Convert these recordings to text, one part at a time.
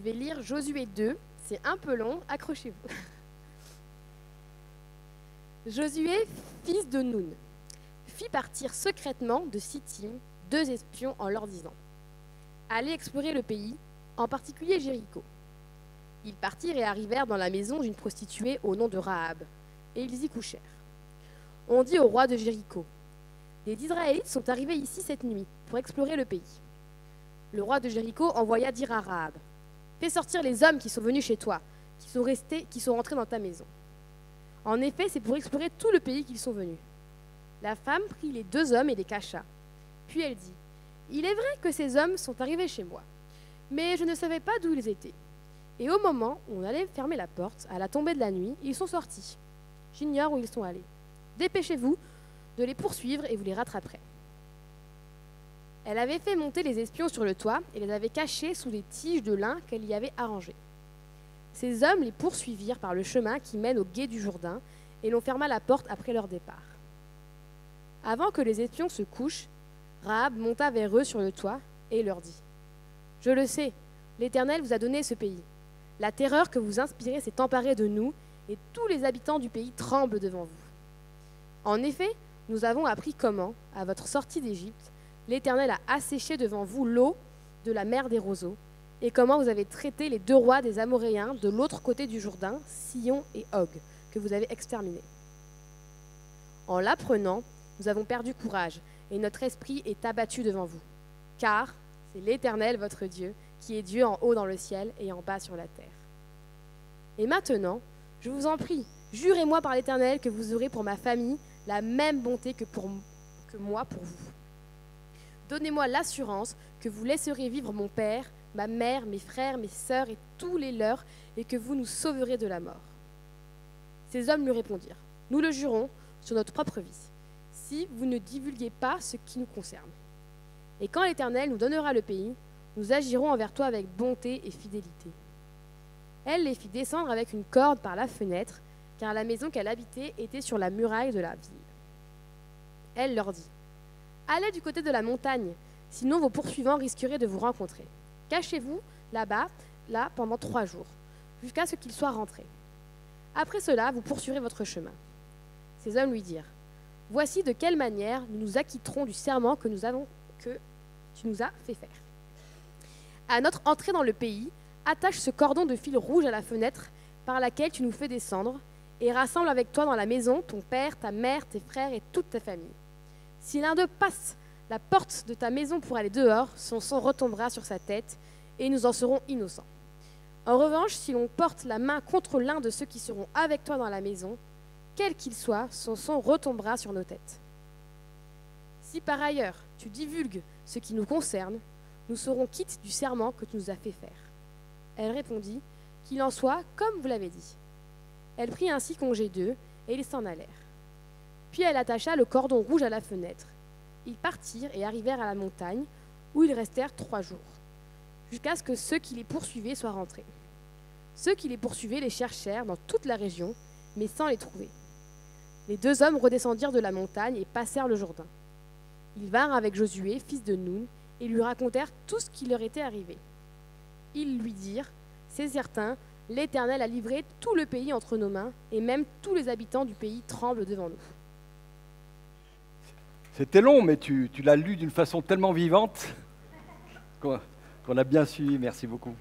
Je vais lire Josué 2. C'est un peu long, accrochez-vous. Josué, fils de Nun, fit partir secrètement de Sittim deux espions en leur disant Allez explorer le pays, en particulier Jéricho. Ils partirent et arrivèrent dans la maison d'une prostituée au nom de Rahab, et ils y couchèrent. On dit au roi de Jéricho Les Israélites sont arrivés ici cette nuit pour explorer le pays. Le roi de Jéricho envoya dire à Rahab Fais sortir les hommes qui sont venus chez toi, qui sont restés, qui sont rentrés dans ta maison. En effet, c'est pour explorer tout le pays qu'ils sont venus. La femme prit les deux hommes et les cacha. Puis elle dit Il est vrai que ces hommes sont arrivés chez moi, mais je ne savais pas d'où ils étaient. Et au moment où on allait fermer la porte, à la tombée de la nuit, ils sont sortis. J'ignore où ils sont allés. Dépêchez-vous de les poursuivre et vous les rattraperez. Elle avait fait monter les espions sur le toit et les avait cachés sous les tiges de lin qu'elle y avait arrangées. Ces hommes les poursuivirent par le chemin qui mène au gué du Jourdain et l'on ferma la porte après leur départ. Avant que les espions se couchent, Rahab monta vers eux sur le toit et leur dit Je le sais, l'Éternel vous a donné ce pays. La terreur que vous inspirez s'est emparée de nous, et tous les habitants du pays tremblent devant vous. En effet, nous avons appris comment, à votre sortie d'Égypte, l'Éternel a asséché devant vous l'eau de la mer des roseaux, et comment vous avez traité les deux rois des Amoréens de l'autre côté du Jourdain, Sion et Og, que vous avez exterminés? En l'apprenant, nous avons perdu courage, et notre esprit est abattu devant vous. Car c'est l'Éternel, votre Dieu, qui est Dieu en haut dans le ciel et en bas sur la terre. Et maintenant, je vous en prie, jurez-moi par l'Éternel que vous aurez pour ma famille la même bonté que, pour, que moi pour vous. Donnez-moi l'assurance que vous laisserez vivre mon père, ma mère, mes frères, mes sœurs et tous les leurs, et que vous nous sauverez de la mort. Ces hommes lui répondirent, Nous le jurons sur notre propre vie, si vous ne divulguez pas ce qui nous concerne. Et quand l'Éternel nous donnera le pays, nous agirons envers toi avec bonté et fidélité. Elle les fit descendre avec une corde par la fenêtre, car la maison qu'elle habitait était sur la muraille de la ville. Elle leur dit, Allez du côté de la montagne, sinon vos poursuivants risqueraient de vous rencontrer. Cachez-vous là-bas, là, pendant trois jours, jusqu'à ce qu'ils soient rentrés. Après cela, vous poursuivrez votre chemin. Ces hommes lui dirent, Voici de quelle manière nous nous acquitterons du serment que nous avons que tu nous as fait faire. À notre entrée dans le pays, attache ce cordon de fil rouge à la fenêtre par laquelle tu nous fais descendre, et rassemble avec toi dans la maison ton père, ta mère, tes frères et toute ta famille. Si l'un d'eux passe la porte de ta maison pour aller dehors, son sang retombera sur sa tête, et nous en serons innocents. En revanche, si l'on porte la main contre l'un de ceux qui seront avec toi dans la maison, quel qu'il soit, son sang retombera sur nos têtes. Si par ailleurs tu divulgues ce qui nous concerne, nous serons quittes du serment que tu nous as fait faire. Elle répondit, Qu'il en soit comme vous l'avez dit. Elle prit ainsi congé d'eux, et ils s'en allèrent. Puis elle attacha le cordon rouge à la fenêtre. Ils partirent et arrivèrent à la montagne, où ils restèrent trois jours, jusqu'à ce que ceux qui les poursuivaient soient rentrés. Ceux qui les poursuivaient les cherchèrent dans toute la région, mais sans les trouver. Les deux hommes redescendirent de la montagne et passèrent le Jourdain. Ils vinrent avec Josué, fils de Nun, et lui racontèrent tout ce qui leur était arrivé. Ils lui dirent, C'est certain, l'Éternel a livré tout le pays entre nos mains, et même tous les habitants du pays tremblent devant nous. C'était long, mais tu, l'as lu d'une façon tellement vivante qu'on a bien suivi. Merci beaucoup.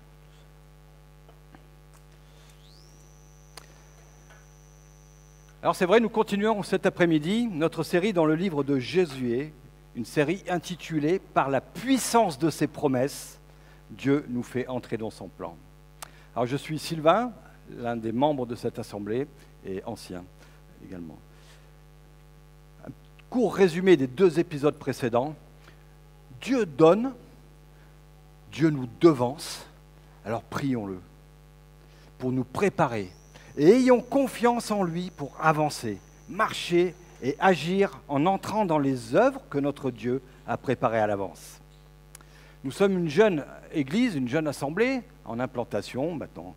Alors c'est vrai, nous continuons cet après-midi notre série dans le livre de Jésus, une série intitulée Par la puissance de ses promesses, Dieu nous fait entrer dans son plan. Alors je suis Sylvain, l'un des membres de cette assemblée et ancien également. Court résumé des deux épisodes précédents. Dieu donne, Dieu nous devance, alors prions-le pour nous préparer et ayons confiance en lui pour avancer, marcher et agir en entrant dans les œuvres que notre Dieu a préparées à l'avance. Nous sommes une jeune église, une jeune assemblée en implantation maintenant,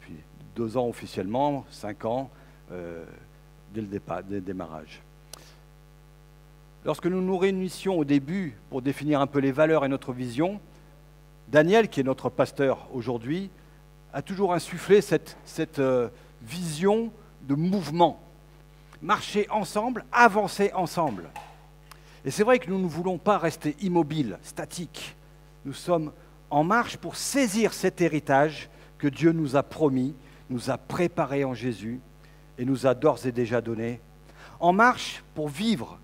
depuis deux ans officiellement, cinq ans euh, dès, le départ, dès le démarrage. Lorsque nous nous réunissions au début pour définir un peu les valeurs et notre vision, Daniel, qui est notre pasteur aujourd'hui, a toujours insufflé cette, euh, vision de mouvement. Marcher ensemble, avancer ensemble. Et c'est vrai que nous ne voulons pas rester immobiles, statiques. Nous sommes en marche pour saisir cet héritage que Dieu nous a promis, nous a préparé en Jésus et nous a d'ores et déjà donné. En marche pour vivre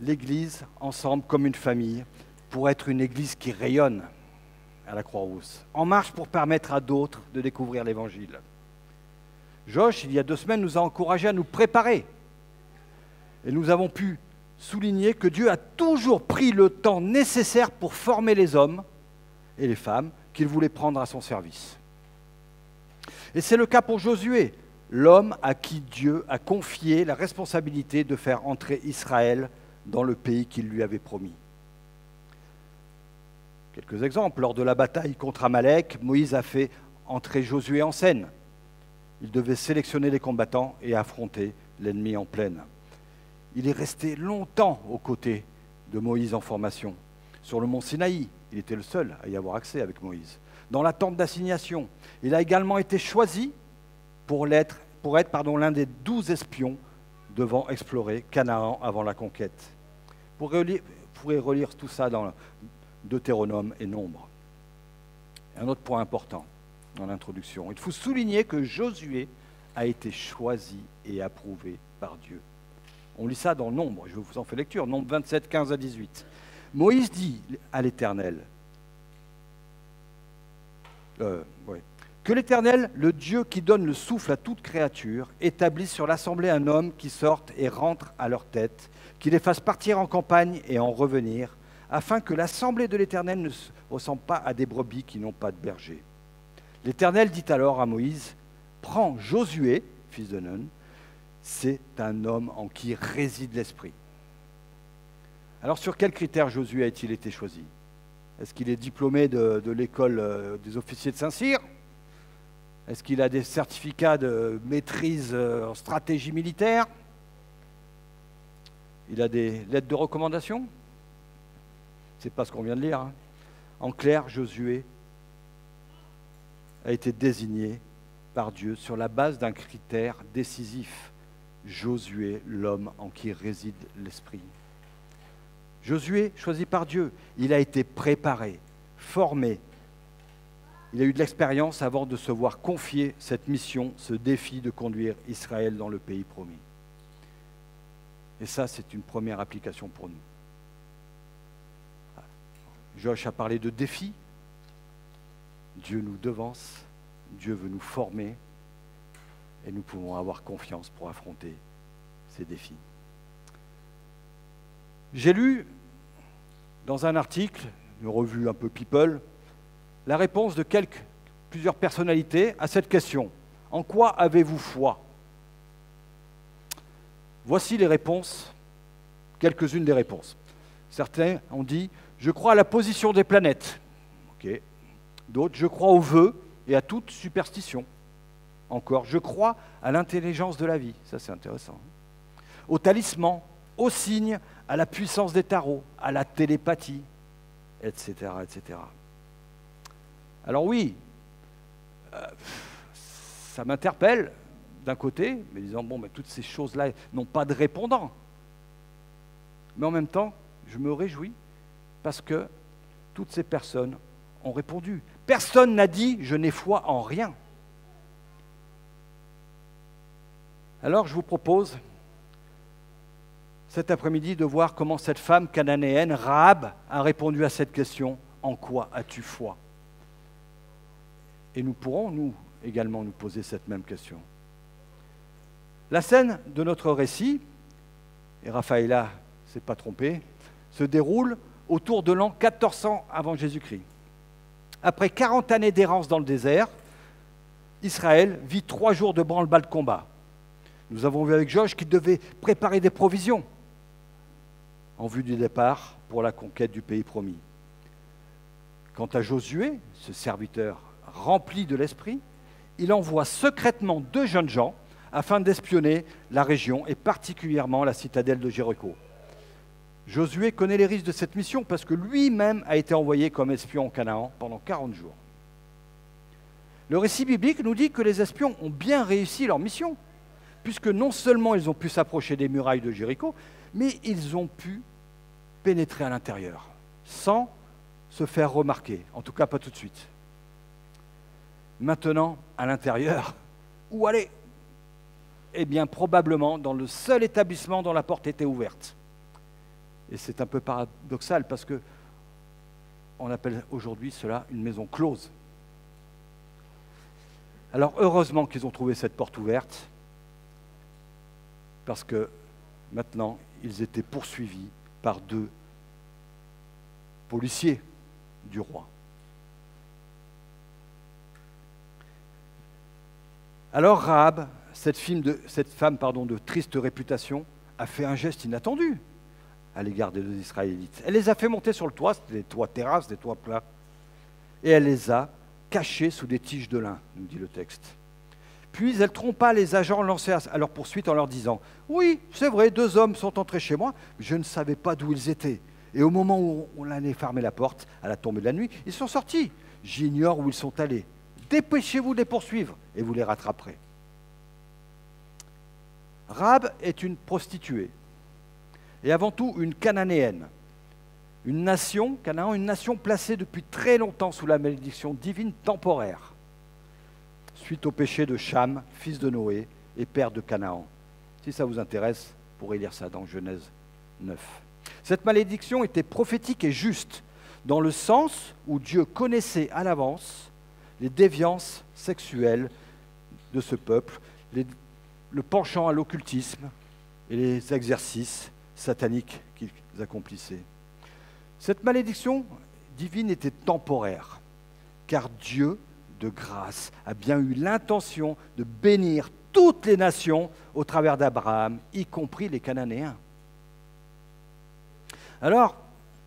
l'Église ensemble comme une famille, pour être une Église qui rayonne à la Croix-Rousse. En marche pour permettre à d'autres de découvrir l'Évangile. Josh, il y a deux semaines, nous a encouragés à nous préparer. Et nous avons pu souligner que Dieu a toujours pris le temps nécessaire pour former les hommes et les femmes qu'il voulait prendre à son service. Et c'est le cas pour Josué, l'homme à qui Dieu a confié la responsabilité de faire entrer Israël dans le pays qu'il lui avait promis. Quelques exemples. Lors de la bataille contre Amalek, Moïse a fait entrer Josué en scène. Il devait sélectionner les combattants et affronter l'ennemi en pleine. Il est resté longtemps aux côtés de Moïse en formation. Sur le mont Sinaï, il était le seul à y avoir accès avec Moïse. Dans la tente d'assignation, il a également été choisi pour, être, pour être l'un des douze espions devant explorer Canaan avant la conquête. Vous pourrez relire tout ça dans Deutéronome et Nombre. Un autre point important dans l'introduction. Il faut souligner que Josué a été choisi et approuvé par Dieu. On lit ça dans Nombre, je vous en fais lecture, Nombre 27, 15 à 18. Moïse dit à l'Éternel, euh, que l'Éternel, le Dieu qui donne le souffle à toute créature, établisse sur l'assemblée un homme qui sorte et rentre à leur tête, qui les fasse partir en campagne et en revenir, afin que l'assemblée de l'Éternel ne ressemble pas à des brebis qui n'ont pas de berger. L'Éternel dit alors à Moïse, prends Josué, fils de Nun, c'est un homme en qui réside l'Esprit. Alors sur quels critères Josué a-t-il été choisi? Est-ce qu'il est diplômé de, l'école euh, des officiers de Saint-Cyr? Est-ce qu'il a des certificats de maîtrise euh, en stratégie militaire? Il a des lettres de recommandation? C'est pas ce qu'on vient de lire. Hein. En clair, Josué a été désigné par Dieu sur la base d'un critère décisif. Josué, l'homme en qui réside l'Esprit. Josué, choisi par Dieu, il a été préparé, formé. Il a eu de l'expérience avant de se voir confier cette mission, ce défi de conduire Israël dans le pays promis. Et ça, c'est une première application pour nous. Josh a parlé de défi. Dieu nous devance, Dieu veut nous former, et nous pouvons avoir confiance pour affronter ces défis. J'ai lu dans un article, une revue un peu people, la réponse de plusieurs personnalités à cette question. En quoi avez-vous foi? Voici les réponses, quelques-unes des réponses. Certains ont dit Je crois à la position des planètes. D'autres Je crois aux vœux et à toute superstition. Encore Je crois à l'intelligence de la vie. Ça, c'est intéressant. Au talisman, aux signes, à la puissance des tarots, à la télépathie, etc. etc. Alors oui, euh, ça m'interpelle d'un côté, mais disant, bon, mais toutes ces choses-là n'ont pas de répondant. Mais en même temps, je me réjouis parce que toutes ces personnes ont répondu. Personne n'a dit, je n'ai foi en rien. Alors je vous propose cet après-midi de voir comment cette femme cananéenne, Rahab, a répondu à cette question En quoi as-tu foi? Et nous pourrons, nous, également nous poser cette même question. La scène de notre récit, et Raphaëla ne s'est pas trompé, se déroule autour de l'an 1400 avant Jésus-Christ. Après 40 années d'errance dans le désert, Israël vit trois jours de branle-bas de combat. Nous avons vu avec Josh qu'il devait préparer des provisions en vue du départ pour la conquête du pays promis. Quant à Josué, ce serviteur rempli de l'esprit, il envoie secrètement deux jeunes gens afin d'espionner la région et particulièrement la citadelle de Jéricho. Josué connaît les risques de cette mission parce que lui-même a été envoyé comme espion en Canaan pendant 40 jours. Le récit biblique nous dit que les espions ont bien réussi leur mission, puisque non seulement ils ont pu s'approcher des murailles de Jéricho, mais ils ont pu pénétrer à l'intérieur, sans se faire remarquer, en tout cas pas tout de suite. Maintenant, à l'intérieur, où aller? Eh bien, probablement dans le seul établissement dont la porte était ouverte. Et c'est un peu paradoxal parce que on appelle aujourd'hui cela une maison close. Alors heureusement qu'ils ont trouvé cette porte ouverte, parce que maintenant ils étaient poursuivis par deux policiers du roi. Alors Rahab, cette, femme de triste réputation, a fait un geste inattendu à l'égard des deux Israélites. Elle les a fait monter sur le toit, c'était des toits terrasses, des toits plats, et elle les a cachés sous des tiges de lin, nous dit le texte. Puis elle trompa les agents lancés à leur poursuite en leur disant Oui, c'est vrai, deux hommes sont entrés chez moi, je ne savais pas d'où ils étaient. Et au moment où on allait fermer la porte, à la tombée de la nuit, ils sont sortis. J'ignore où ils sont allés. Dépêchez-vous de les poursuivre et vous les rattraperez. Rab est une prostituée et avant tout une cananéenne. Une nation, Canaan, une nation placée depuis très longtemps sous la malédiction divine temporaire, suite au péché de Cham, fils de Noé et père de Canaan. Si ça vous intéresse, vous pourrez lire ça dans Genèse 9. Cette malédiction était prophétique et juste, dans le sens où Dieu connaissait à l'avance les déviances sexuelles de ce peuple, le penchant à l'occultisme et les exercices sataniques qu'ils accomplissaient. Cette malédiction divine était temporaire, car Dieu, de grâce, a bien eu l'intention de bénir toutes les nations au travers d'Abraham, y compris les Cananéens. Alors,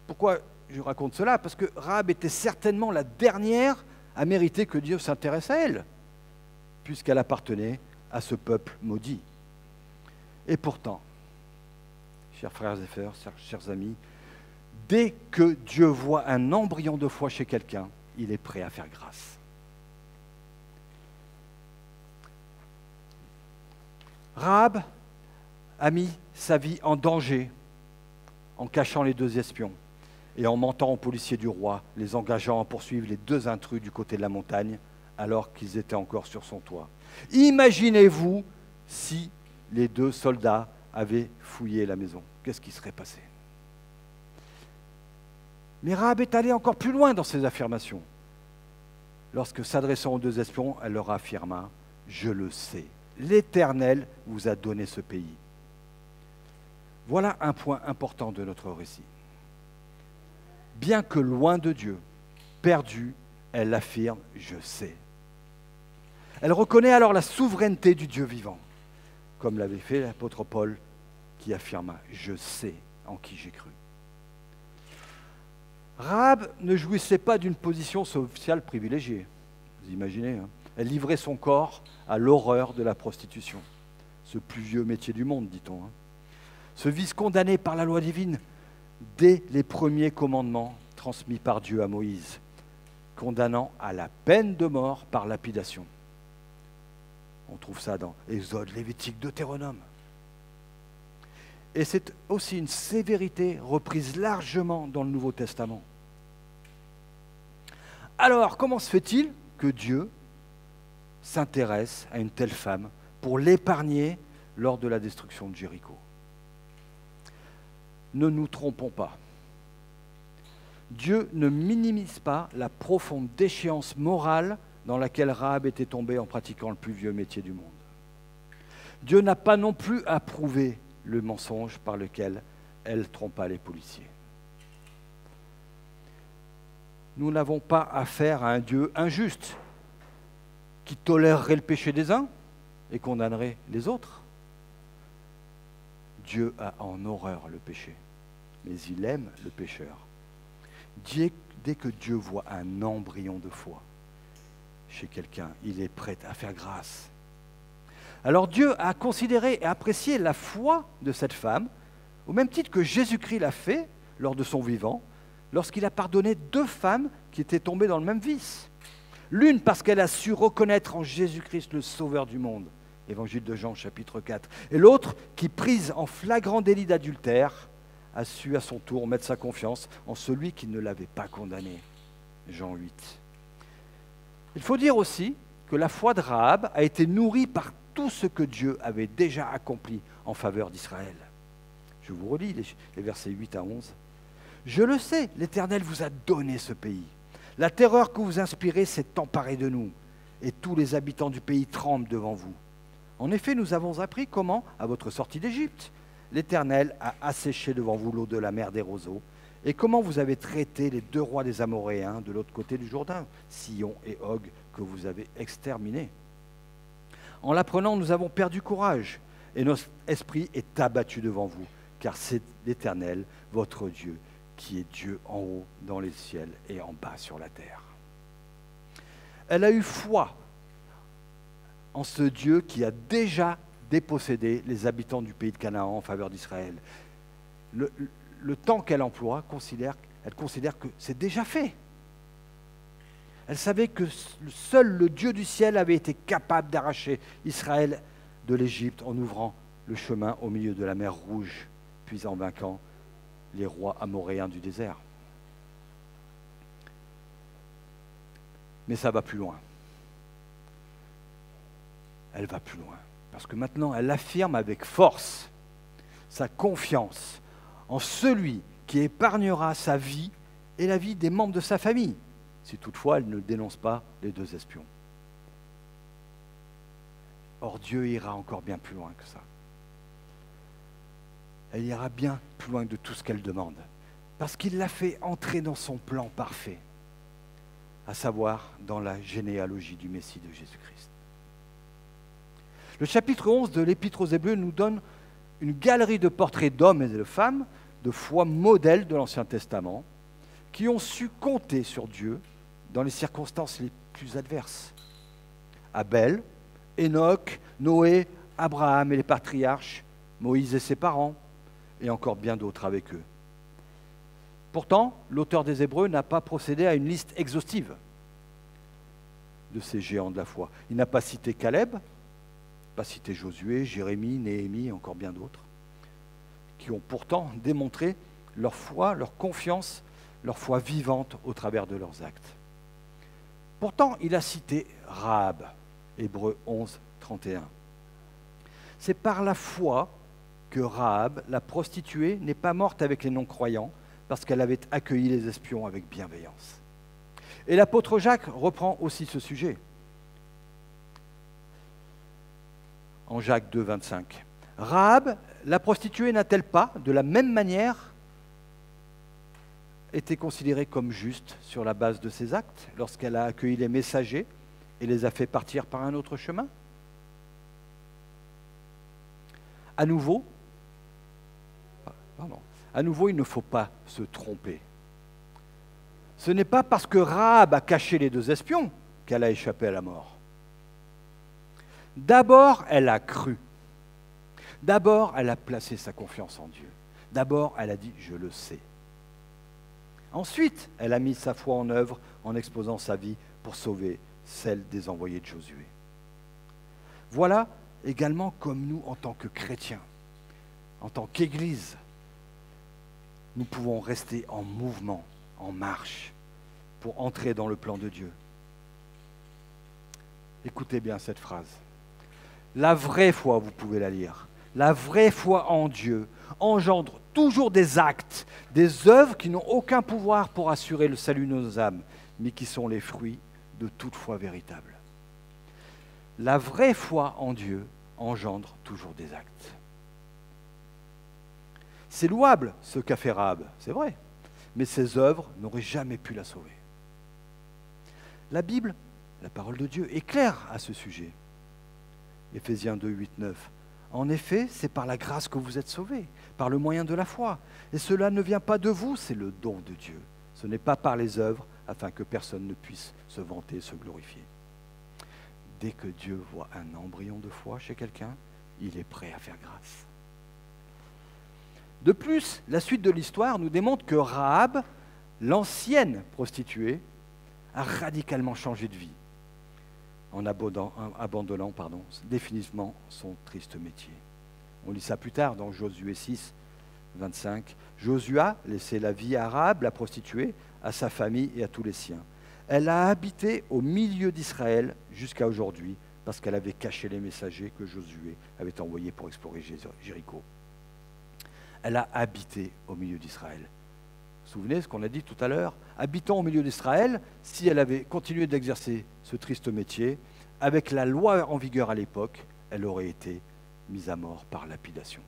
pourquoi je raconte cela? Parce que Rahab était certainement la dernière à mériter que Dieu s'intéresse à elle, puisqu'elle appartenait à ce peuple maudit. Et pourtant, chers frères et sœurs, chers amis, dès que Dieu voit un embryon de foi chez quelqu'un, il est prêt à faire grâce. Rahab a mis sa vie en danger en cachant les deux espions et en mentant aux policiers du roi, les engageant à poursuivre les deux intrus du côté de la montagne alors qu'ils étaient encore sur son toit. Imaginez-vous si les deux soldats avaient fouillé la maison. Qu'est-ce qui serait passé? Mais Rahab est allée encore plus loin dans ses affirmations. Lorsque, s'adressant aux deux espions, elle leur affirma, Je le sais, l'Éternel vous a donné ce pays. Voilà un point important de notre récit. Bien que loin de Dieu, perdue, elle affirme, Je sais. Elle reconnaît alors la souveraineté du Dieu vivant, comme l'avait fait l'apôtre Paul qui affirma Je sais en qui j'ai cru. Rahab ne jouissait pas d'une position sociale privilégiée. Vous imaginez hein Elle livrait son corps à l'horreur de la prostitution, ce plus vieux métier du monde, dit-on. Hein. ce vice condamné par la loi divine dès les premiers commandements transmis par Dieu à Moïse, condamnant à la peine de mort par lapidation. On trouve ça dans Exode, Lévitique, Deutéronome. Et c'est aussi une sévérité reprise largement dans le Nouveau Testament. Alors, comment se fait-il que Dieu s'intéresse à une telle femme pour l'épargner lors de la destruction de Jéricho? Ne nous trompons pas. Dieu ne minimise pas la profonde déchéance morale dans laquelle Rahab était tombée en pratiquant le plus vieux métier du monde. Dieu n'a pas non plus approuvé le mensonge par lequel elle trompa les policiers. Nous n'avons pas affaire à un Dieu injuste qui tolérerait le péché des uns et condamnerait les autres. Dieu a en horreur le péché, mais il aime le pécheur. Dès que Dieu voit un embryon de foi chez quelqu'un, il est prêt à faire grâce alors Dieu a considéré et apprécié la foi de cette femme Au même titre que Jésus-Christ l'a fait lors de son vivant, lorsqu'il a pardonné deux femmes qui étaient tombées dans le même vice. L'une parce qu'elle a su reconnaître en Jésus-Christ le Sauveur du monde, Évangile de Jean chapitre 4, et l'autre qui, prise en flagrant délit d'adultère, a su à son tour mettre sa confiance en celui qui ne l'avait pas condamné, Jean 8. Il faut dire aussi que la foi de Rahab a été nourrie par tout ce que Dieu avait déjà accompli en faveur d'Israël. Je vous relis les, versets 8 à 11. Je le sais, l'Éternel vous a donné ce pays. La terreur que vous inspirez s'est emparée de nous, et tous les habitants du pays tremblent devant vous. En effet, nous avons appris comment, à votre sortie d'Égypte, l'Éternel a asséché devant vous l'eau de la mer des roseaux, et comment vous avez traité les deux rois des Amoréens de l'autre côté du Jourdain, Sion et Og, que vous avez exterminés. En l'apprenant, nous avons perdu courage, et notre esprit est abattu devant vous, car c'est l'Éternel, votre Dieu, qui est Dieu en haut dans les ciels et en bas sur la terre. Elle a eu foi en ce Dieu qui a déjà dépossédé les habitants du pays de Canaan en faveur d'Israël. Le, temps qu'elle emploie, considère, elle considère que c'est déjà fait. Elle savait que seul le Dieu du ciel avait été capable d'arracher Israël de l'Égypte en ouvrant le chemin au milieu de la mer Rouge, puis en vainquant les rois amoréens du désert. Mais ça va plus loin. Elle va plus loin. Parce que maintenant, elle affirme avec force sa confiance en celui qui épargnera sa vie et la vie des membres de sa famille, si toutefois elle ne dénonce pas les deux espions. Or, Dieu ira encore bien plus loin que ça. Elle ira bien plus loin de tout ce qu'elle demande, parce qu'il l'a fait entrer dans son plan parfait, à savoir dans la généalogie du Messie de Jésus-Christ. Le chapitre 11 de l'Épître aux Hébreux nous donne une galerie de portraits d'hommes et de femmes de foi modèles de l'Ancien Testament qui ont su compter sur Dieu dans les circonstances les plus adverses. Abel, Enoch, Noé, Abraham et les patriarches, Moïse et ses parents, et encore bien d'autres avec eux. Pourtant, l'auteur des Hébreux n'a pas procédé à une liste exhaustive de ces géants de la foi. Il n'a pas cité Caleb, pas cité Josué, Jérémie, Néhémie et encore bien d'autres, qui ont pourtant démontré leur foi, leur confiance, leur foi vivante au travers de leurs actes. Pourtant, il a cité Rahab, Hébreu 11, 31. C'est par la foi que Rahab, la prostituée, n'est pas morte avec les non-croyants, parce qu'elle avait accueilli les espions avec bienveillance. Et l'apôtre Jacques reprend aussi ce sujet. En Jacques 2, 25. Rahab, la prostituée, n'a-t-elle pas, de la même manière, été considérée comme juste sur la base de ses actes lorsqu'elle a accueilli les messagers et les a fait partir par un autre chemin? À nouveau, nouveau, il ne faut pas se tromper. Ce n'est pas parce que Rahab a caché les deux espions qu'elle a échappé à la mort. D'abord, elle a cru. D'abord, elle a placé sa confiance en Dieu. D'abord, elle a dit, je le sais. Ensuite, elle a mis sa foi en œuvre en exposant sa vie pour sauver celle des envoyés de Josué. Voilà également comme nous, en tant que chrétiens, en tant qu'Église, nous pouvons rester en mouvement, en marche, pour entrer dans le plan de Dieu. Écoutez bien cette phrase. La vraie foi, vous pouvez la lire, la vraie foi en Dieu engendre toujours des actes, des œuvres qui n'ont aucun pouvoir pour assurer le salut de nos âmes, mais qui sont les fruits de toute foi véritable. La vraie foi en Dieu engendre toujours des actes. C'est louable ce qu'a fait Rahab, c'est vrai, mais ses œuvres n'auraient jamais pu la sauver. La Bible, la parole de Dieu, est claire à ce sujet. Éphésiens 2, 8, 9. En effet, c'est par la grâce que vous êtes sauvés, par le moyen de la foi. Et cela ne vient pas de vous, c'est le don de Dieu. Ce n'est pas par les œuvres, afin que personne ne puisse se vanter et se glorifier. Dès que Dieu voit un embryon de foi chez quelqu'un, il est prêt à faire grâce. De plus, la suite de l'histoire nous démontre que Rahab, l'ancienne prostituée, a radicalement changé de vie en abandonnant, définitivement son triste métier. On lit ça plus tard dans Josué 6, 25. Josué a laissé la vie arabe, la prostituée, à sa famille et à tous les siens. Elle a habité au milieu d'Israël jusqu'à aujourd'hui parce qu'elle avait caché les messagers que Josué avait envoyés pour explorer Jéricho. Elle a habité au milieu d'Israël. Souvenez ce qu'on a dit tout à l'heure Habitant au milieu d'Israël, si elle avait continué d'exercer ce triste métier, avec la loi en vigueur à l'époque, elle aurait été mise à mort par lapidation.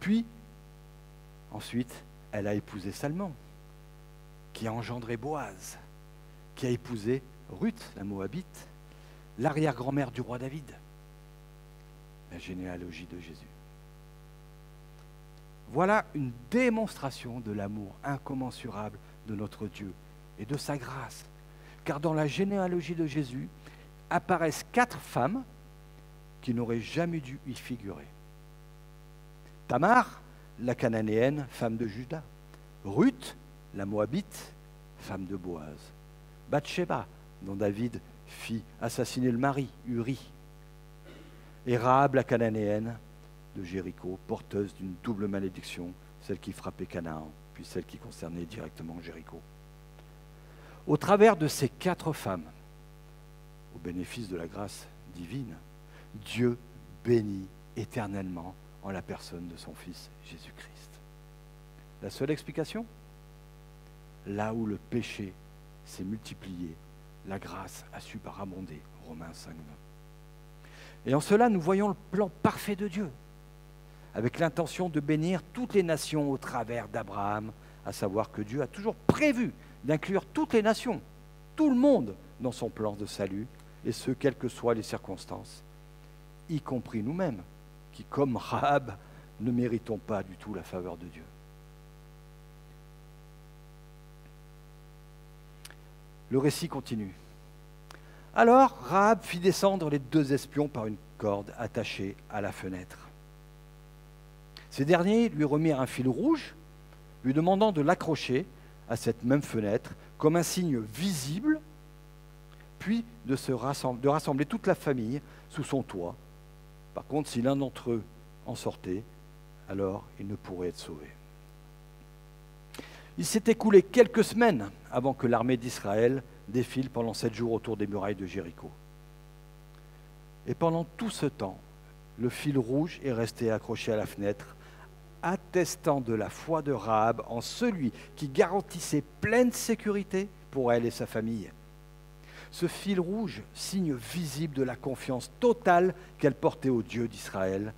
Puis, ensuite, elle a épousé Salman, qui a engendré Boaz, qui a épousé Ruth, la Moabite, l'arrière-grand-mère du roi David, la généalogie de Jésus. Voilà une démonstration de l'amour incommensurable de notre Dieu et de sa grâce. Car dans la généalogie de Jésus apparaissent quatre femmes qui n'auraient jamais dû y figurer. Tamar, la cananéenne, femme de Judas. Ruth, la moabite, femme de Boaz. Bathsheba, dont David fit assassiner le mari, Uri. Et la cananéenne, de Jéricho, porteuse d'une double malédiction, celle qui frappait Canaan, puis celle qui concernait directement Jéricho. Au travers de ces quatre femmes, au bénéfice de la grâce divine, Dieu bénit éternellement en la personne de son Fils Jésus-Christ. La seule explication? Là où le péché s'est multiplié, la grâce a su parabonder. Romains 5. Et en cela, nous voyons le plan parfait de Dieu avec l'intention de bénir toutes les nations au travers d'Abraham, à savoir que Dieu a toujours prévu d'inclure toutes les nations, tout le monde dans son plan de salut, et ce, quelles que soient les circonstances, y compris nous-mêmes, qui, comme Rahab, ne méritons pas du tout la faveur de Dieu. Le récit continue. Alors Rahab fit descendre les deux espions par une corde attachée à la fenêtre. Ces derniers lui remirent un fil rouge, lui demandant de l'accrocher à cette même fenêtre comme un signe visible, puis de, se rassembler, de rassembler toute la famille sous son toit. Par contre, si l'un d'entre eux en sortait, alors il ne pourrait être sauvé. Il s'est écoulé quelques semaines avant que l'armée d'Israël défile pendant sept jours autour des murailles de Jéricho. Et pendant tout ce temps, le fil rouge est resté accroché à la fenêtre attestant de la foi de Rahab en celui qui garantissait pleine sécurité pour elle et sa famille. Ce fil rouge, signe visible de la confiance totale qu'elle portait au Dieu d'Israël,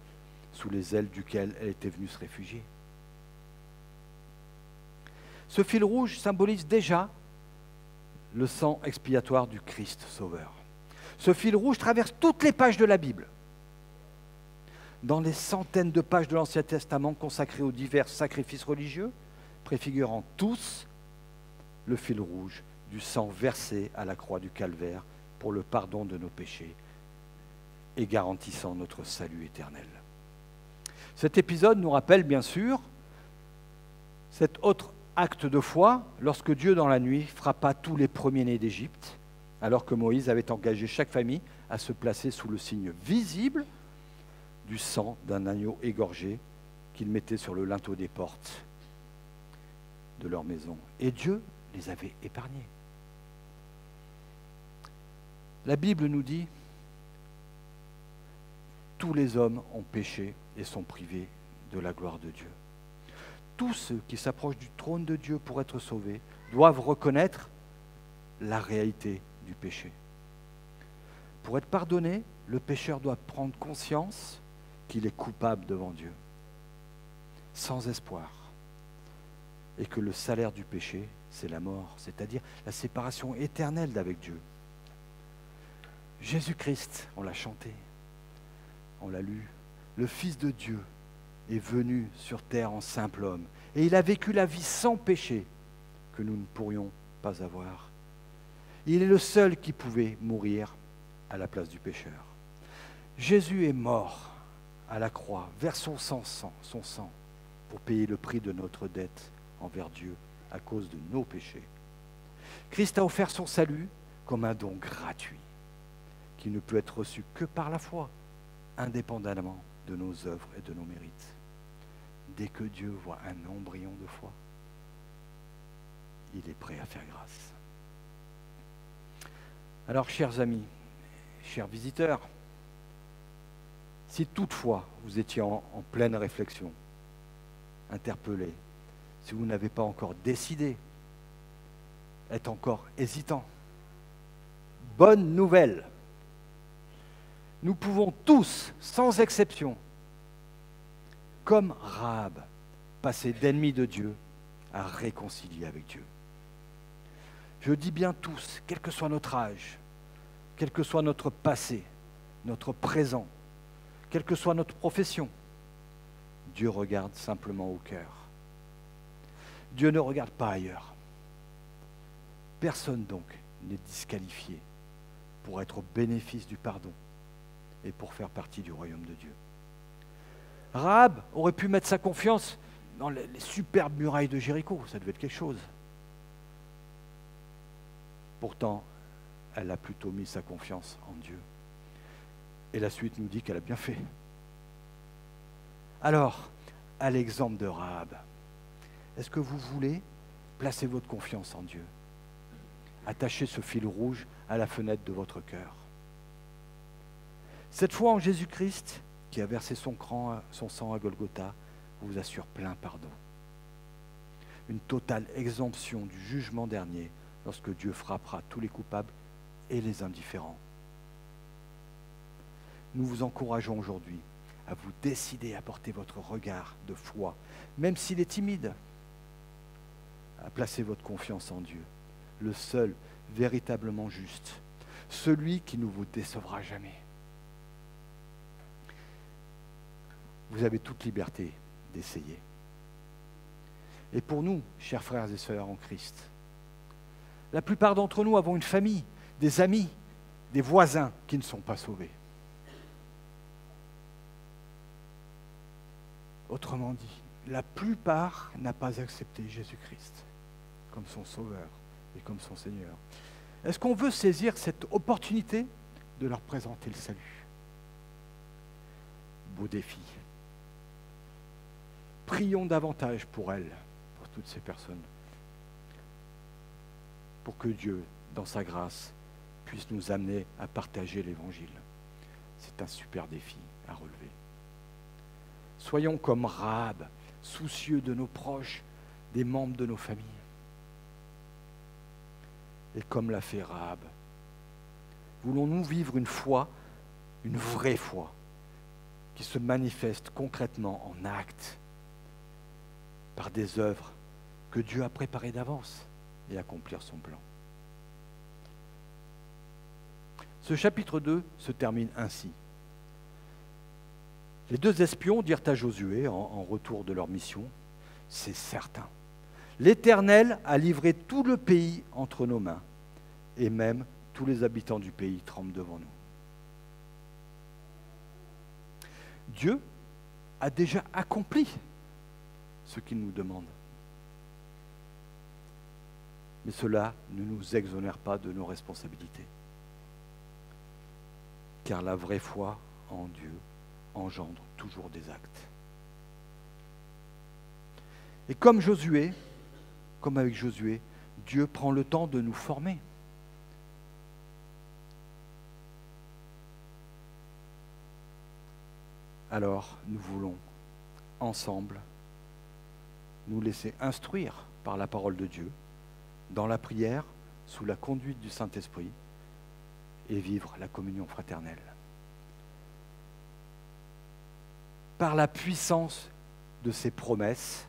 sous les ailes duquel elle était venue se réfugier. Ce fil rouge symbolise déjà le sang expiatoire du Christ Sauveur. Ce fil rouge traverse toutes les pages de la Bible dans les centaines de pages de l'Ancien Testament consacrées aux divers sacrifices religieux, préfigurant tous le fil rouge du sang versé à la croix du calvaire pour le pardon de nos péchés et garantissant notre salut éternel. Cet épisode nous rappelle bien sûr cet autre acte de foi lorsque Dieu dans la nuit frappa tous les premiers-nés d'Égypte, alors que Moïse avait engagé chaque famille à se placer sous le signe visible du sang d'un agneau égorgé qu'ils mettaient sur le linteau des portes de leur maison. Et Dieu les avait épargnés. La Bible nous dit, tous les hommes ont péché et sont privés de la gloire de Dieu. Tous ceux qui s'approchent du trône de Dieu pour être sauvés doivent reconnaître la réalité du péché. Pour être pardonné, le pécheur doit prendre conscience qu'il est coupable devant Dieu, sans espoir, et que le salaire du péché, c'est la mort, c'est-à-dire la séparation éternelle d'avec Dieu. Jésus-Christ, on l'a chanté, on l'a lu, le Fils de Dieu est venu sur terre en simple homme, et il a vécu la vie sans péché que nous ne pourrions pas avoir. Il est le seul qui pouvait mourir à la place du pécheur. Jésus est mort à la croix, vers son sang, son sang, pour payer le prix de notre dette envers Dieu à cause de nos péchés. Christ a offert son salut comme un don gratuit qui ne peut être reçu que par la foi, indépendamment de nos œuvres et de nos mérites. Dès que Dieu voit un embryon de foi, il est prêt à faire grâce. Alors, chers amis, chers visiteurs, si toutefois vous étiez en, pleine réflexion, interpellé, si vous n'avez pas encore décidé, êtes encore hésitant, bonne nouvelle. Nous pouvons tous, sans exception, comme Rahab, passer d'ennemi de Dieu à réconcilier avec Dieu. Je dis bien tous, quel que soit notre âge, quel que soit notre passé, notre présent, quelle que soit notre profession, Dieu regarde simplement au cœur. Dieu ne regarde pas ailleurs. Personne donc n'est disqualifié pour être au bénéfice du pardon et pour faire partie du royaume de Dieu. Rahab aurait pu mettre sa confiance dans les, superbes murailles de Jéricho, ça devait être quelque chose. Pourtant, elle a plutôt mis sa confiance en Dieu. Et la suite nous dit qu'elle a bien fait. Alors, à l'exemple de Rahab, est-ce que vous voulez placer votre confiance en Dieu? Attacher ce fil rouge à la fenêtre de votre cœur. Cette foi en Jésus-Christ, qui a versé son, son sang à Golgotha, vous assure plein pardon. Une totale exemption du jugement dernier lorsque Dieu frappera tous les coupables et les indifférents. Nous vous encourageons aujourd'hui à vous décider à porter votre regard de foi, même s'il est timide, à placer votre confiance en Dieu, le seul véritablement juste, celui qui ne vous décevra jamais. Vous avez toute liberté d'essayer. Et pour nous, chers frères et sœurs en Christ, la plupart d'entre nous avons une famille, des amis, des voisins qui ne sont pas sauvés. Autrement dit, la plupart n'a pas accepté Jésus-Christ comme son sauveur et comme son Seigneur. Est-ce qu'on veut saisir cette opportunité de leur présenter le salut? Beau défi. Prions davantage pour elles, pour toutes ces personnes, pour que Dieu, dans sa grâce, puisse nous amener à partager l'Évangile. C'est un super défi à relever. Soyons comme Rahab, soucieux de nos proches, des membres de nos familles. Et comme l'a fait Rahab, voulons-nous vivre une foi, une vraie foi, qui se manifeste concrètement en actes, par des œuvres que Dieu a préparées d'avance et accomplir son plan. Ce chapitre 2 se termine ainsi. Les deux espions dirent à Josué, en, retour de leur mission, c'est certain. L'Éternel a livré tout le pays entre nos mains, et même tous les habitants du pays tremblent devant nous. Dieu a déjà accompli ce qu'il nous demande. Mais cela ne nous exonère pas de nos responsabilités. Car la vraie foi en Dieu engendre toujours des actes. Et comme Josué, comme avec Josué, Dieu prend le temps de nous former. Alors nous voulons ensemble nous laisser instruire par la parole de Dieu, dans la prière, sous la conduite du Saint-Esprit, et vivre la communion fraternelle. Par la puissance de ses promesses,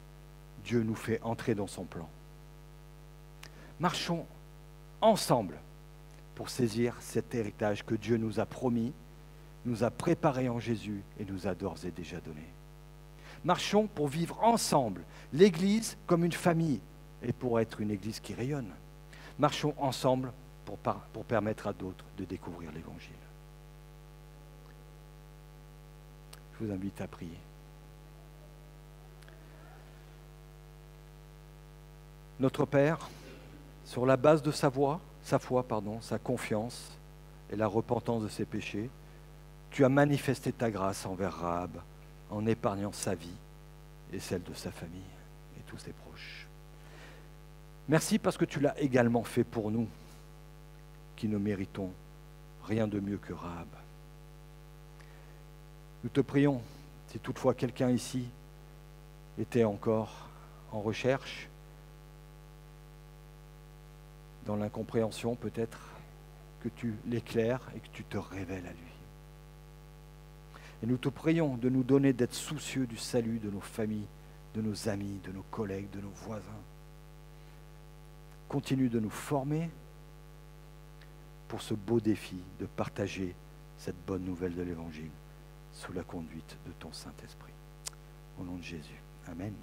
Dieu nous fait entrer dans son plan. Marchons ensemble pour saisir cet héritage que Dieu nous a promis, nous a préparé en Jésus et nous a d'ores et déjà donné. Marchons pour vivre ensemble l'Église comme une famille et pour être une Église qui rayonne. Marchons ensemble pour, pour permettre à d'autres de découvrir l'Évangile. Je Je vous invite à prier. Notre Père, sur la base de sa voix, sa foi, pardon, sa confiance et la repentance de ses péchés, tu as manifesté ta grâce envers Rahab en épargnant sa vie et celle de sa famille et tous ses proches. Merci parce que tu l'as également fait pour nous, qui ne méritons rien de mieux que Rahab. Nous te prions, si toutefois quelqu'un ici était encore en recherche, dans l'incompréhension peut-être, que tu l'éclaires et que tu te révèles à lui. Et nous te prions de nous donner d'être soucieux du salut de nos familles, de nos amis, de nos collègues, de nos voisins. Continue de nous former pour ce beau défi de partager cette bonne nouvelle de l'Évangile sous la conduite de ton Saint-Esprit. Au nom de Jésus. Amen.